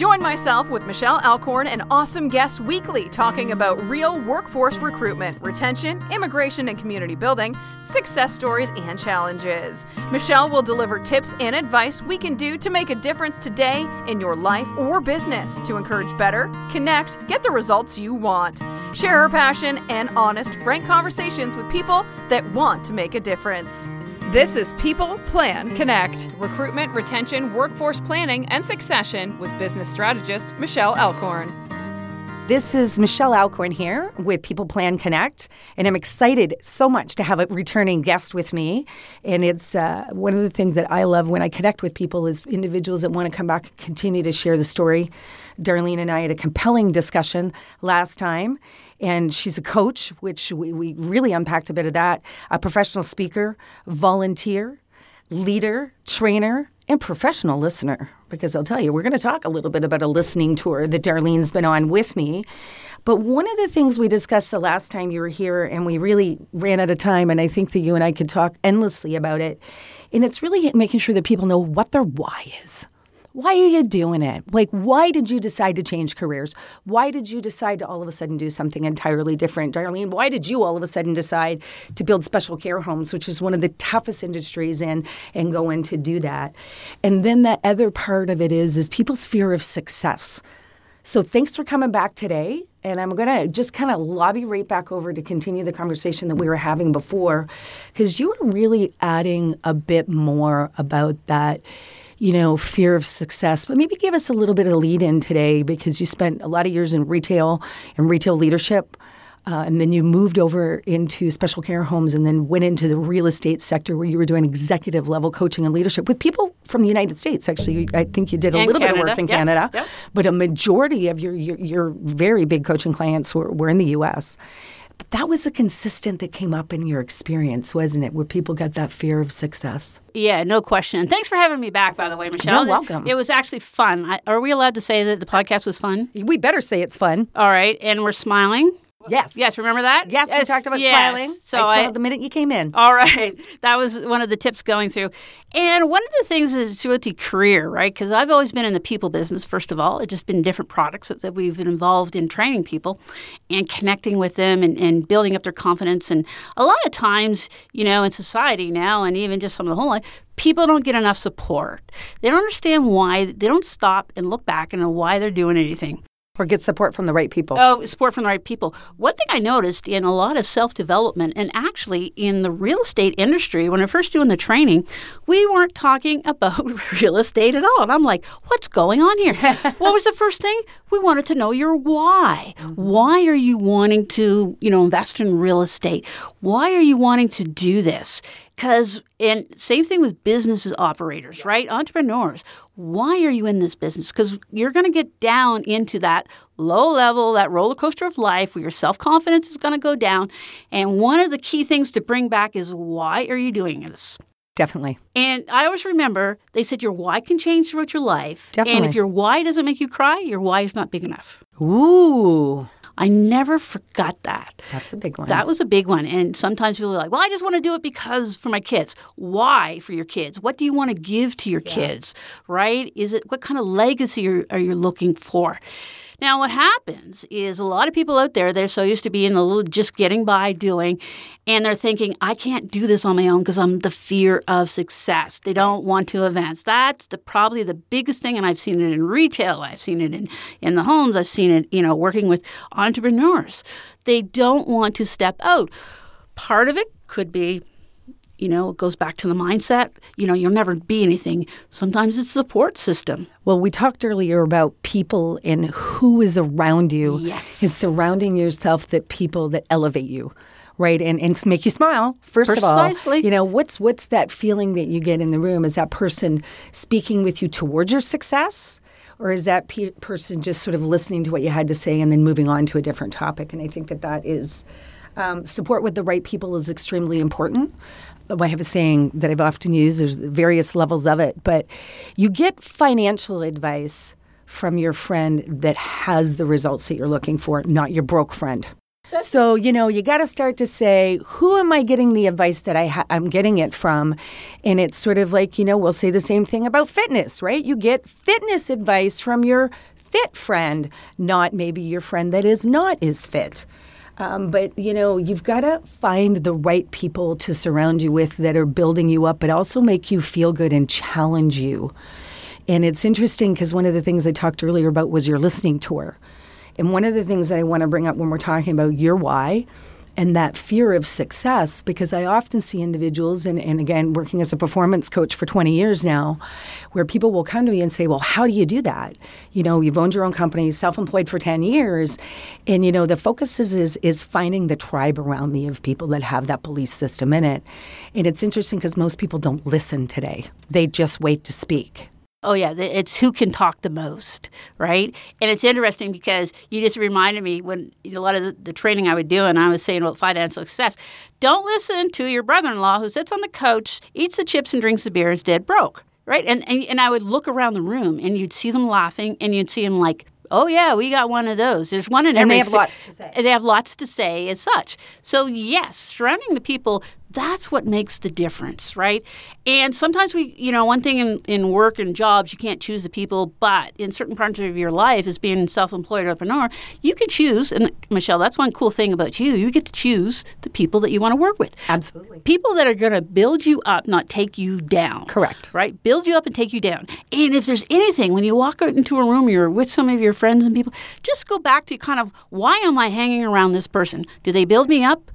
Join myself with Michelle Alcorn and awesome guests weekly talking about real workforce recruitment, retention, immigration and community building, success stories, and challenges. Michelle will deliver tips and advice we can do to make a difference today in your life or business to encourage better, connect, get the results you want. Share her passion and honest, frank conversations with people that want to make a difference. This is People Plan Connect recruitment, retention, workforce planning, and succession with business strategist Michelle Alcorn. This is Michelle Alcorn here with People Plan Connect, and I'm excited so much to have a returning guest with me. And it's uh, one of the things that I love when I connect with people is individuals that want to come back and continue to share the story. Darlene and I had a compelling discussion last time, and she's a coach, which we, we really unpacked a bit of that, a professional speaker, volunteer, leader, trainer, and professional listener because I'll tell you, we're going to talk a little bit about a listening tour that Darlene's been on with me. But one of the things we discussed the last time you were here, and we really ran out of time, and I think that you and I could talk endlessly about it, and it's really making sure that people know what their why is. Why are you doing it? Like, why did you decide to change careers? Why did you decide to all of a sudden do something entirely different? Darlene, why did you all of a sudden decide to build special care homes, which is one of the toughest industries in, and go in to do that? And then the other part of it is, is people's fear of success. So thanks for coming back today. And I'm going to just kind of lobby right back over to continue the conversation that we were having before, because you were really adding a bit more about that you know, fear of success. But maybe give us a little bit of lead in today because you spent a lot of years in retail and retail leadership. Uh, and then you moved over into special care homes and then went into the real estate sector where you were doing executive level coaching and leadership with people from the United States. Actually, I think you did a and little Canada. bit of work in yep. Canada, Yep. but a majority of your, your, your very big coaching clients were, were in the U.S. But that was a consistent that came up in your experience, wasn't it? Where people got that fear of success. Yeah, no question. Thanks for having me back, by the way, Michelle. You're welcome. It was actually fun. I, are we allowed to say that the podcast was fun? We better say it's fun. All right, and we're smiling. Yes. Yes, remember that? Yes, we talked about yes. smiling. So I I, the minute you came in. all right, that was one of the tips going through. And one of the things is throughout the career, right? Because I've always been in the people business, first of all. It's just been different products that, that we've been involved in training people and connecting with them and, and building up their confidence. And a lot of times, you know, in society now and even just some of the whole life, people don't get enough support. They don't understand why, they don't stop and look back and know why they're doing anything. Or get support from the right people. Oh, support from the right people. One thing I noticed in a lot of self development, and actually in the real estate industry, when I first doing the training, we weren't talking about real estate at all. And I'm like, what's going on here? what was the first thing? We wanted to know your why. Why are you wanting to, you know, invest in real estate? Why are you wanting to do this? Because, and same thing with businesses operators, right? Entrepreneurs. Why are you in this business? Because you're going to get down into that low level, that roller coaster of life where your self confidence is going to go down. And one of the key things to bring back is why are you doing this? Definitely. And I always remember they said your why can change throughout your life. Definitely. And if your why doesn't make you cry, your why is not big enough. Ooh, I never forgot that. that's a big one. That was a big one. And sometimes people are like, well, I just want to do it because for my kids. Why for your kids? What do you want to give to your kids? Right? Is it what kind of legacy are, are you looking for? Now, what happens is a lot of people out there, they're so used to being a little just getting by doing, and they're thinking, I can't do this on my own because I'm the fear of success. They don't want to advance. That's the probably the biggest thing, and I've seen it in retail, I've seen it in, in the homes, I've seen it, you know, working with entrepreneurs. They don't want to step out. Part of it could be you know, it goes back to the mindset. You know, you'll never be anything. Sometimes it's support system. well, we talked earlier about people and who is around you. Yes. It's surrounding yourself that people that elevate you. Right, and and make you smile. First of Precisely. all, you know what's what's that feeling that you get in the room? Is that person speaking with you towards your success, or is that pe- person just sort of listening to what you had to say and then moving on to a different topic? And I think that that is um, support with the right people is extremely important. I have a saying that I've often used. There's various levels of it, but you get financial advice from your friend that has the results that you're looking for, not your broke friend. so, you know, you got to start to say, who am I getting the advice that I ha- I'm getting it from? And it's sort of like, you know, we'll say the same thing about fitness, right? You get fitness advice from your fit friend, not maybe your friend that is not as fit. Um, but you know, you've got to find the right people to surround you with that are building you up, but also make you feel good and challenge you. And it's interesting because one of the things I talked earlier about was your listening tour. And one of the things that I want to bring up when we're talking about your why and that fear of success, because I often see individuals, and, and again, working as a performance coach for 20 years now, where people will come to me and say, Well, how do you do that? You know, you've owned your own company, self employed for 10 years. And, you know, the focus is, is, is finding the tribe around me of people that have that belief system in it. And it's interesting because most people don't listen today, they just wait to speak. Oh yeah, it's who can talk the most, right? And it's interesting because you just reminded me when a lot of the, training I would do, and I was saying about financial success. Don't listen to your brother-in-law who sits on the couch, eats the chips, and drinks the beer, is dead broke, right? And, and and I would look around the room, and you'd see them laughing, and you'd see them like, Oh yeah, we got one of those. There's one in and every. they have lots to say. They have lots to say as such. So yes, surrounding the people that's what makes the difference, right? And sometimes we, you know, one thing in, in work and jobs, you can't choose the people, but in certain parts of your life, as being self-employed or an entrepreneur, you can choose. And Michelle, that's one cool thing about you. You get to choose the people that you want to work with. Absolutely. People that are going to build you up, not take you down. Correct. Right? Build you up and take you down. And if there's anything, when you walk out into a room, you're with some of your friends and people, just go back to kind of why am I hanging around this person? Do they build me up?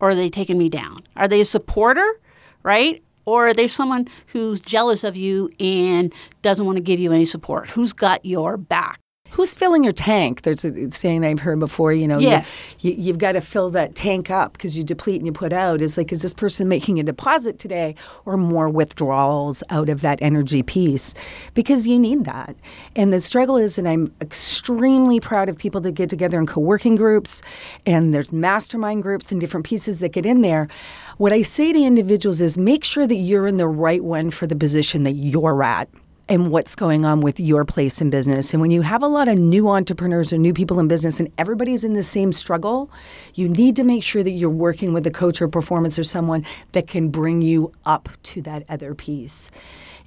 Or are they taking me down? Are they a supporter, right? Or are they someone who's jealous of you and doesn't want to give you any support? Who's got your back? Who's filling your tank? There's a saying I've heard before. You know, yes, you, have got to fill that tank up because you deplete and you put out. Is like, is this person making a deposit today or more withdrawals out of that energy piece? Because you need that. And the struggle is, and I'm extremely proud of people that get together in co-working groups, and there's mastermind groups and different pieces that get in there. What I say to individuals is, make sure that you're in the right one for the position that you're at and what's going on with your place in business. And when you have a lot of new entrepreneurs or new people in business and everybody's in the same struggle, you need to make sure that you're working with a coach or performance or someone that can bring you up to that other piece.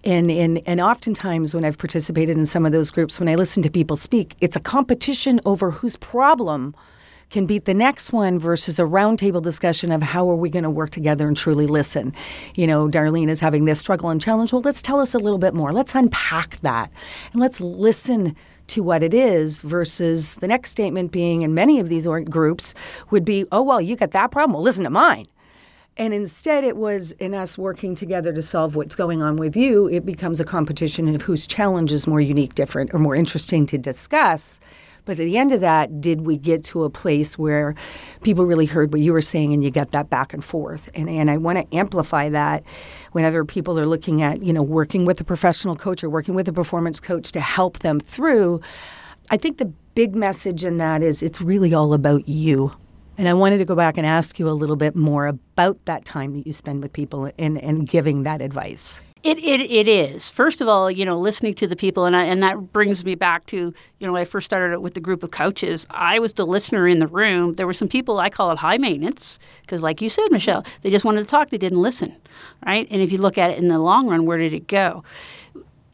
And, and, and oftentimes, when I've participated in some of those groups, when I listen to people speak, it's a competition over whose problem can beat the next one versus a roundtable discussion of how are we going to work together and truly listen. You know, Darlene is having this struggle and challenge. Well, let's tell us a little bit more. Let's unpack that and let's listen to what it is versus the next statement being in many of these groups would be, oh, well, you got that problem. Well, listen to mine. And instead, it was in us working together to solve what's going on with you. It becomes a competition of whose challenge is more unique, different, or more interesting to discuss but at the end of that, did we get to a place where people really heard what you were saying and you got that back and forth? And, and I want to amplify that whenever people are looking at, you know, working with a professional coach or working with a performance coach to help them through. I think the big message in that is it's really all about you. And I wanted to go back and ask you a little bit more about that time that you spend with people and, and giving that advice. It, it, it is. First of all, you know, listening to the people, and, I, and that brings me back to, you know, when I first started with the group of coaches, I was the listener in the room. There were some people, I call it high maintenance, because like you said, Michelle, they just wanted to talk, they didn't listen, right? And if you look at it in the long run, where did it go?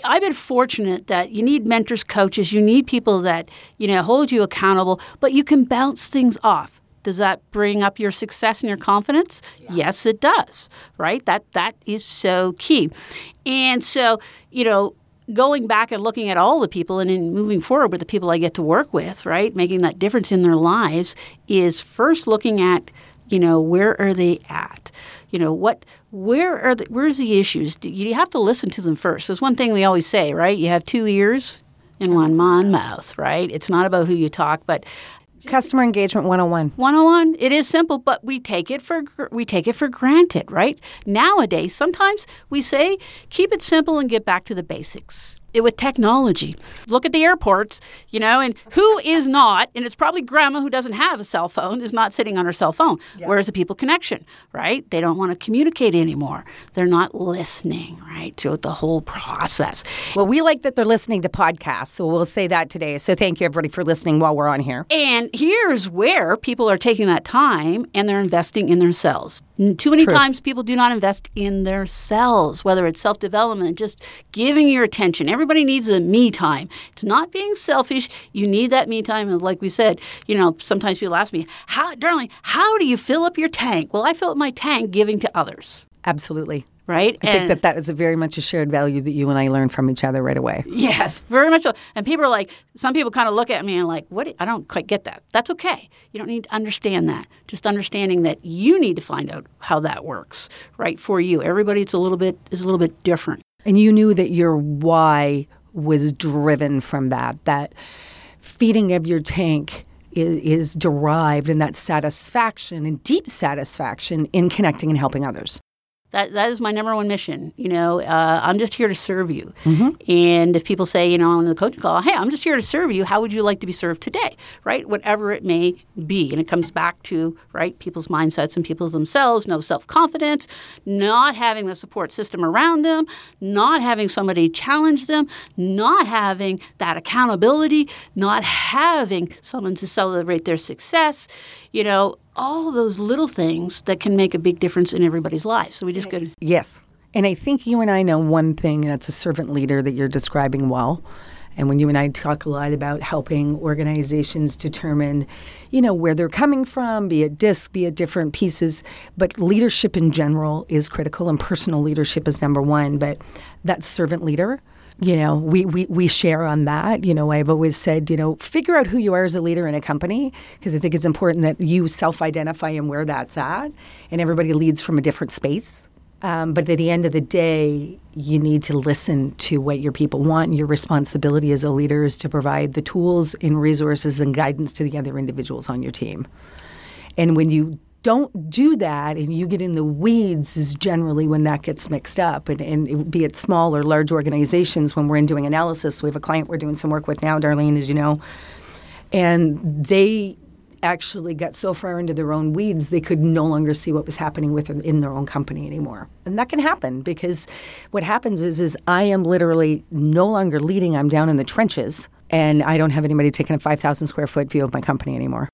I've been fortunate that you need mentors, coaches, you need people that, you know, hold you accountable, but you can bounce things off. Does that bring up your success and your confidence? Yeah. Yes, it does. Right? That that is so key. And so, you know, going back and looking at all the people and then moving forward with the people I get to work with, right? Making that difference in their lives is first looking at, you know, where are they at? You know, what where are the, where's the issues? You have to listen to them first. There's one thing we always say, right? You have two ears and one mouth, right? It's not about who you talk, but Customer engagement 101. 101. It is simple, but we take it for we take it for granted, right? Nowadays, sometimes we say keep it simple and get back to the basics. With technology. Look at the airports, you know, and who is not, and it's probably grandma who doesn't have a cell phone, is not sitting on her cell phone. Yeah. Where's the people connection, right? They don't want to communicate anymore. They're not listening, right, to the whole process. Well, we like that they're listening to podcasts, so we'll say that today. So thank you, everybody, for listening while we're on here. And here's where people are taking that time and they're investing in themselves. Too many times people do not invest in themselves, whether it's self development, just giving your attention. Everybody needs a me time. It's not being selfish. You need that me time. And like we said, you know, sometimes people ask me, how, Darlene, how do you fill up your tank? Well, I fill up my tank giving to others. Absolutely right? I and think that that is a very much a shared value that you and I learn from each other right away. Yes, very much so. And people are like, some people kind of look at me and like, what? I don't quite get that. That's okay. You don't need to understand that. Just understanding that you need to find out how that works, right, for you. Everybody, it's a little bit is a little bit different. And you knew that your why was driven from that. That feeding of your tank is, is derived in that satisfaction and deep satisfaction in connecting and helping others. That that is my number one mission. You know, uh, I'm just here to serve you. Mm-hmm. And if people say, you know, on the coaching call, hey, I'm just here to serve you. How would you like to be served today? Right, whatever it may be, and it comes back to right people's mindsets and people themselves, no self confidence, not having the support system around them, not having somebody challenge them, not having that accountability, not having someone to celebrate their success. You know, all those little things that can make a big difference in everybody's life. So we just got to. Yes. And I think you and I know one thing that's a servant leader that you're describing well. And when you and I talk a lot about helping organizations determine, you know, where they're coming from, be it DISC, be it different pieces, but leadership in general is critical and personal leadership is number one. But that servant leader, you know, we, we, we share on that. You know, I've always said, you know, figure out who you are as a leader in a company because I think it's important that you self identify and where that's at. And everybody leads from a different space. Um, but at the end of the day, you need to listen to what your people want. Your responsibility as a leader is to provide the tools and resources and guidance to the other individuals on your team. And when you don't do that and you get in the weeds is generally when that gets mixed up. And, and be it small or large organizations when we're in doing analysis. We have a client we're doing some work with now darlene as you know. And they actually got so far into their own weeds they could no longer see what was happening with in their own company anymore. And that can happen because what happens is is i am literally no longer leading. I'm down in the trenches and i don't have anybody taking a 5000 square foot view of my company anymore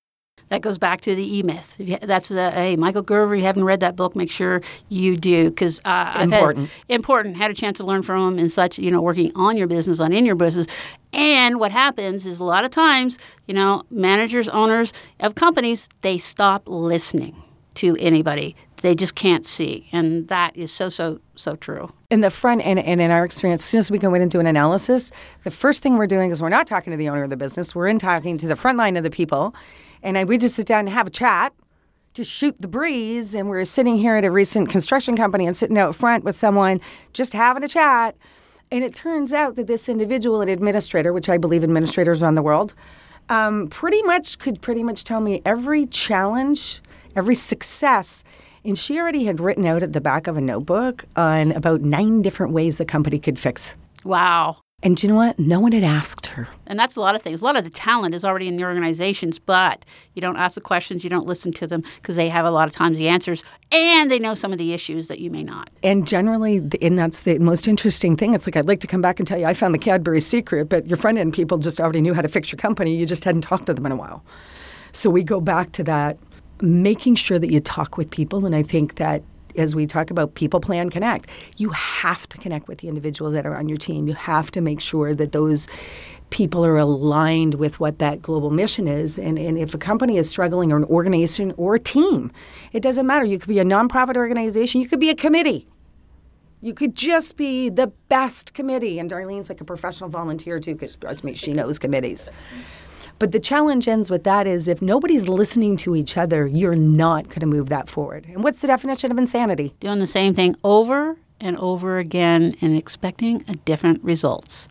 that goes back to the E Myth. That's the hey Michael Gerber. You haven't read that book? Make sure you do because uh, important. Had, important. Had a chance to learn from him and such. You know, working on your business, on in your business. And what happens is a lot of times, you know, managers, owners of companies, they stop listening to anybody. They just can't see, and that is so so so true. In the front end, and in our experience, as soon as we go in and do an analysis, the first thing we're doing is we're not talking to the owner of the business. We're in talking to the front line of the people and I, we just sit down and have a chat, just shoot the breeze. And we are sitting here at a recent construction company and sitting out front with someone, just having a chat. And it turns out that this individual, an administrator, which I believe administrators around the world, um, pretty much could pretty much tell me every challenge, every success. And she already had written out at the back of a notebook on about nine different ways the company could fix. Wow. And you know what? No one had asked her. And that's a lot of things. A lot of the talent is already in the organizations, but you don't ask the questions, you don't listen to them because they have a lot of times the answers and they know some of the issues that you may not. And generally, and that's the most interesting thing. It's like I'd like to come back and tell you I found the Cadbury secret, but your front end people just already knew how to fix your company. You just hadn't talked to them in a while. So we go back to that making sure that you talk with people. And I think that as we talk about people plan connect you have to connect with the individuals that are on your team. You have to make sure that those people are aligned with what that global mission is. And, and if a company is struggling or an organization or a team it doesn't matter. You could be a nonprofit organization. You could be a committee. You could just be the best committee. And darlene's like a professional volunteer too because trust me, she knows committees but the challenge ends with that is if nobody's listening to each other, you're not going to move that forward. And what's the definition of insanity? Doing the same thing over and over again and expecting a different results.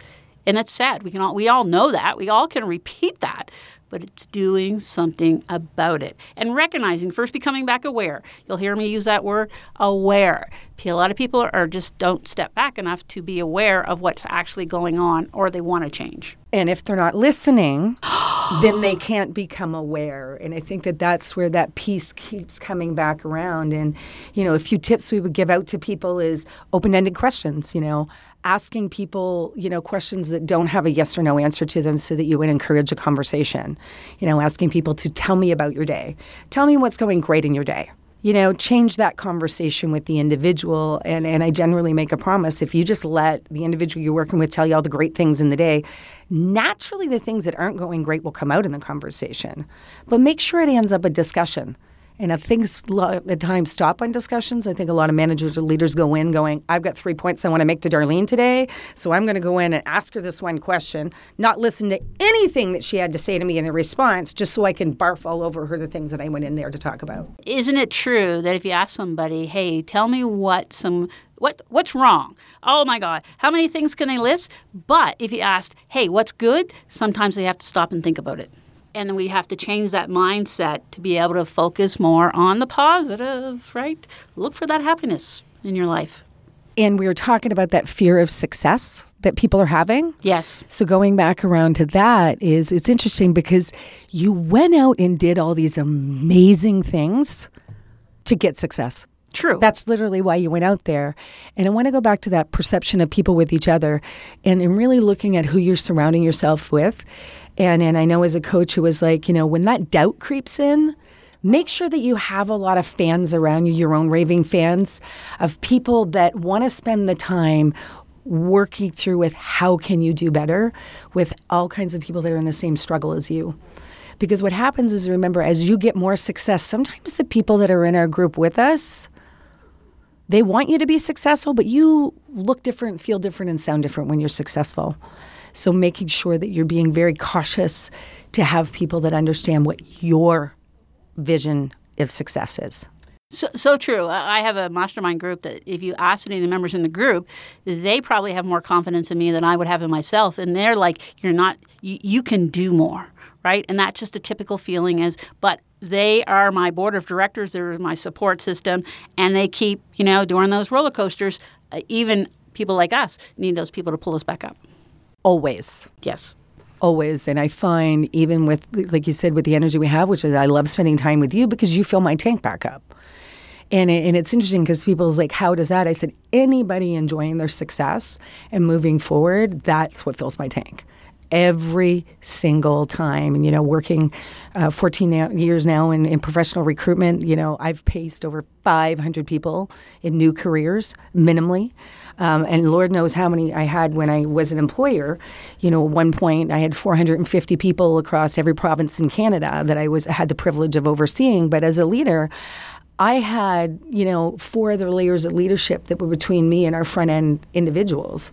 And it's sad. We can all we all know that. We all can repeat that but it's doing something about it. And recognizing first becoming back aware. You'll hear me use that word aware. A lot of people are just don't step back enough to be aware of what's actually going on or they want to change. And if they're not listening then they can't become aware. And i think that that's where that piece keeps coming back around. And you know a few tips we would give out to people is open-ended questions you know asking people, you know, questions that don't have a yes or no answer to them so that you would encourage a conversation. You know, asking people to tell me about your day. Tell me what's going great in your day. You know, change that conversation with the individual. And, and I generally make a promise if you just let the individual you're working with tell you all the great things in the day, naturally the things that aren't going great will come out in the conversation. But make sure it ends up a discussion and if things at times stop on discussions, I think a lot of managers or leaders go in going, I've got three points I want to make to Darlene today. So I'm going to go in and ask her this one question, not listen to anything that she had to say to me in the response, just so I can barf all over her the things that I went in there to talk about. Isn't it true that if you ask somebody, hey, tell me what some what what's wrong? Oh my God, how many things can they list? But if you asked, hey, what's good? Sometimes they have to stop and think about it and we have to change that mindset to be able to focus more on the positive, right? Look for that happiness in your life. And we were talking about that fear of success that people are having. Yes. So going back around to that is it's interesting because you went out and did all these amazing things to get success. True. That's literally why you went out there. And I want to go back to that perception of people with each other and, and really looking at who you're surrounding yourself with and and I know as a coach it was like, you know, when that doubt creeps in, make sure that you have a lot of fans around you, your own raving fans of people that want to spend the time working through with how can you do better with all kinds of people that are in the same struggle as you. Because what happens is remember as you get more success, sometimes the people that are in our group with us they want you to be successful, but you look different, feel different, and sound different when you're successful. So making sure that you're being very cautious to have people that understand what your vision of success is. So, so true. I have a mastermind group that if you ask any of the members in the group, they probably have more confidence in me than I would have in myself. And they're like, you're not, you, you can do more, right? And that's just a typical feeling is, but they are my board of directors, they're my support system, and they keep, you know, during those roller coasters, uh, even people like us need those people to pull us back up. Always. Yes. Always. And I find, even with, like you said, with the energy we have, which is I love spending time with you because you fill my tank back up. And, it, and it's interesting because people's like, how does that? I said, anybody enjoying their success and moving forward, that's what fills my tank every single time. And, you know, working uh, 14 now, years now in, in professional recruitment, you know, I've paced over 500 people in new careers minimally. Um, and Lord knows how many I had when I was an employer. You know, at one point I had 450 people across every province in Canada that I was had the privilege of overseeing. But as a leader, I had, you know, four other layers of leadership that were between me and our front end individuals.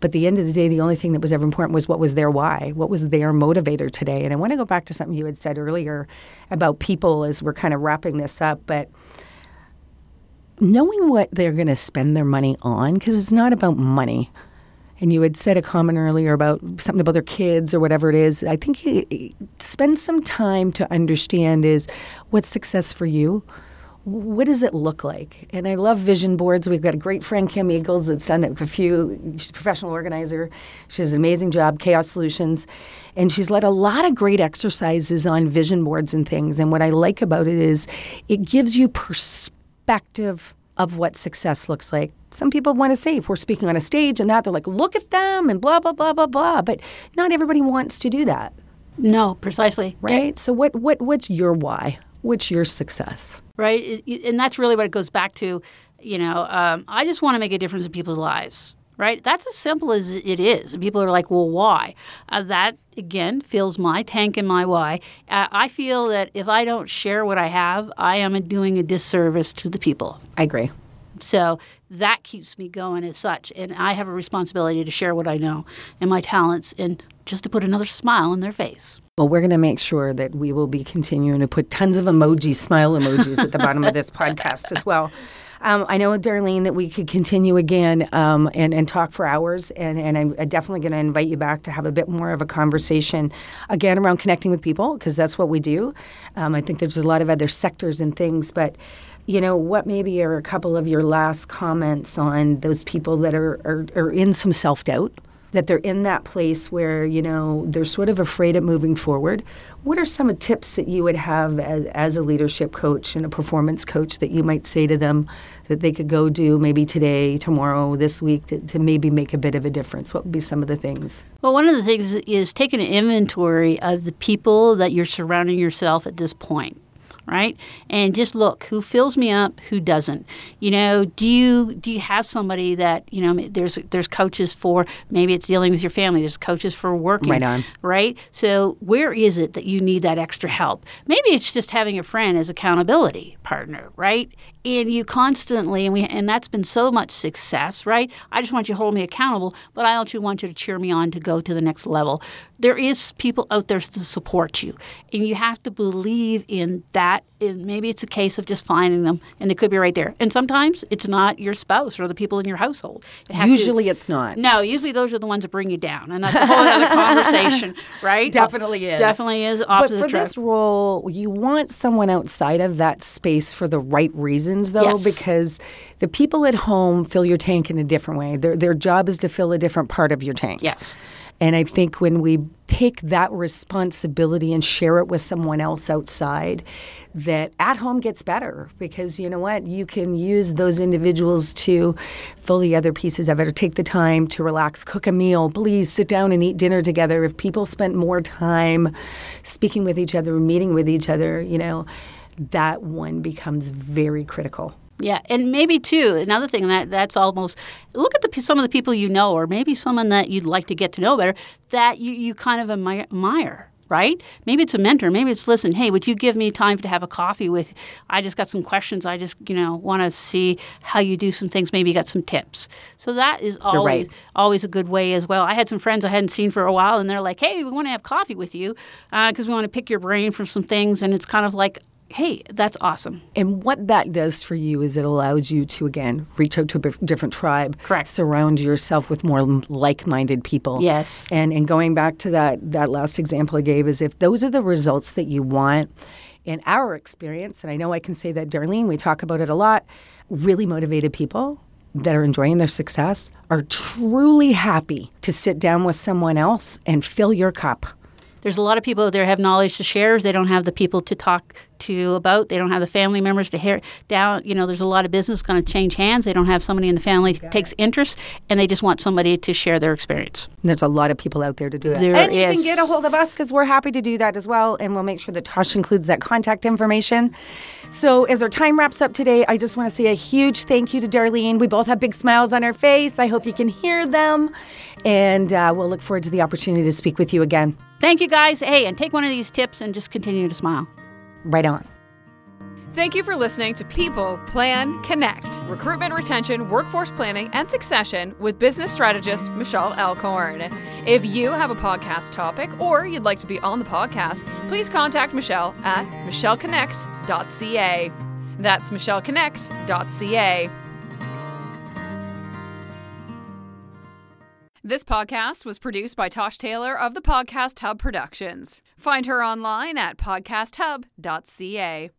But at the end of the day, the only thing that was ever important was what was their why, what was their motivator today. And I want to go back to something you had said earlier about people as we're kind of wrapping this up. But knowing what they're going to spend their money on, because it's not about money. And you had said a comment earlier about something about their kids or whatever it is. I think you, spend some time to understand is what's success for you. What does it look like? And I love vision boards. We've got a great friend, Kim Eagles, that's done a few. She's a professional organizer. She does an amazing job, Chaos Solutions. And she's led a lot of great exercises on vision boards and things. And what I like about it is it gives you perspective of what success looks like. Some people want to say, if we're speaking on a stage and that, they're like, look at them and blah, blah, blah, blah, blah. But not everybody wants to do that. No, precisely. Right? So, what, what, what's your why? What's your success? Right. And that's really what it goes back to. You know, um, I just want to make a difference in people's lives right? That's as simple as it is. And people are like, well, why? Uh, that, again, fills my tank and my why. Uh, I feel that if I don't share what I have, I am doing a disservice to the people. I agree. So that keeps me going as such. And I have a responsibility to share what I know and my talents and just to put another smile on their face. Well, we're going to make sure that we will be continuing to put tons of emoji, smile emojis at the bottom of this podcast as well. Um, I know, Darlene, that we could continue again um, and, and talk for hours, and, and I'm definitely going to invite you back to have a bit more of a conversation again around connecting with people because that's what we do. Um, I think there's a lot of other sectors and things, but you know, what maybe are a couple of your last comments on those people that are, are, are in some self doubt? That they're in that place where, you know, they're sort of afraid of moving forward. What are some tips that you would have as, as a leadership coach and a performance coach that you might say to them that they could go do maybe today, tomorrow, this week to, to maybe make a bit of a difference? What would be some of the things? Well, one of the things is taking an inventory of the people that you're surrounding yourself at this point right? And just look who fills me up, who doesn't. You know, do you do you have somebody that you know? There's there's coaches for maybe it's dealing with your family. There's coaches for working. Right on. Right. So where is it that you need that extra help? Maybe it's just having a friend as accountability partner, right? And you constantly and we and that's been so much success, right? I just want you to hold me accountable, but I also want you to cheer me on to go to the next level. There is people out there to support you, and you have to believe in that that maybe it's a case of just finding them and they could be right there. And sometimes it's not your spouse or the people in your household. It usually to, it's not. No, usually those are the ones that bring you down. And that's a whole other conversation, right? Definitely is. Definitely is. But for this role, you want someone outside of that space for the right reasons, though, yes. because the people at home fill your tank in a different way. Their, their job is to fill a different part of your tank. Yes. And I think when we take that responsibility and share it with someone else outside, that at home gets better because you know what? You can use those individuals to fill the other pieces of it or take the time to relax, cook a meal, please sit down and eat dinner together. If people spent more time speaking with each other, meeting with each other, you know, that one becomes very critical. Yeah, and maybe too another thing that that's almost look at the some of the people you know, or maybe someone that you'd like to get to know better that you, you kind of admire right? Maybe it's a mentor. Maybe it's listen, hey, would you give me time to have a coffee with? I just got some questions. I just you know want to see how you do some things. Maybe you got some tips. So that is always right. always a good way as well. I had some friends I hadn't seen for a while, and they're like, hey, we want to have coffee with you because uh, we want to pick your brain for some things, and it's kind of like hey, that's awesome. And what that does for you is it allows you to, again, reach out to a different tribe. Correct. Surround yourself with more like minded people. Yes. And, and going back to that, that last example I gave is if those are the results that you want, in our experience, and I know I can say that, Darlene, we talk about it a lot, really motivated people that are enjoying their success are truly happy to sit down with someone else and fill your cup there's a lot of people out there have knowledge to share. They don't have the people to talk to about. They don't have the family members to hear down. You know, there's a lot of business going to change hands. They don't have somebody in the family takes it. interest, and they just want somebody to share their experience. There's a lot of people out there to do that. There and is. you can get a hold of us because we're happy to do that as well, and we'll make sure that Tosh includes that contact information. So, as our time wraps up today, I just want to say a huge thank you to Darlene. We both have big smiles on our face. I hope you can hear them, and uh, we'll look forward to the opportunity to speak with you again. Thank you, guys. Hey, and take one of these tips and just continue to smile. Right on. Thank you for listening to People Plan Connect Recruitment, Retention, Workforce Planning, and Succession with business strategist Michelle Alcorn. If you have a podcast topic or you'd like to be on the podcast, please contact Michelle at michelleconnects.ca. That's michelleconnects.ca. This podcast was produced by Tosh Taylor of the Podcast Hub Productions. Find her online at podcasthub.ca.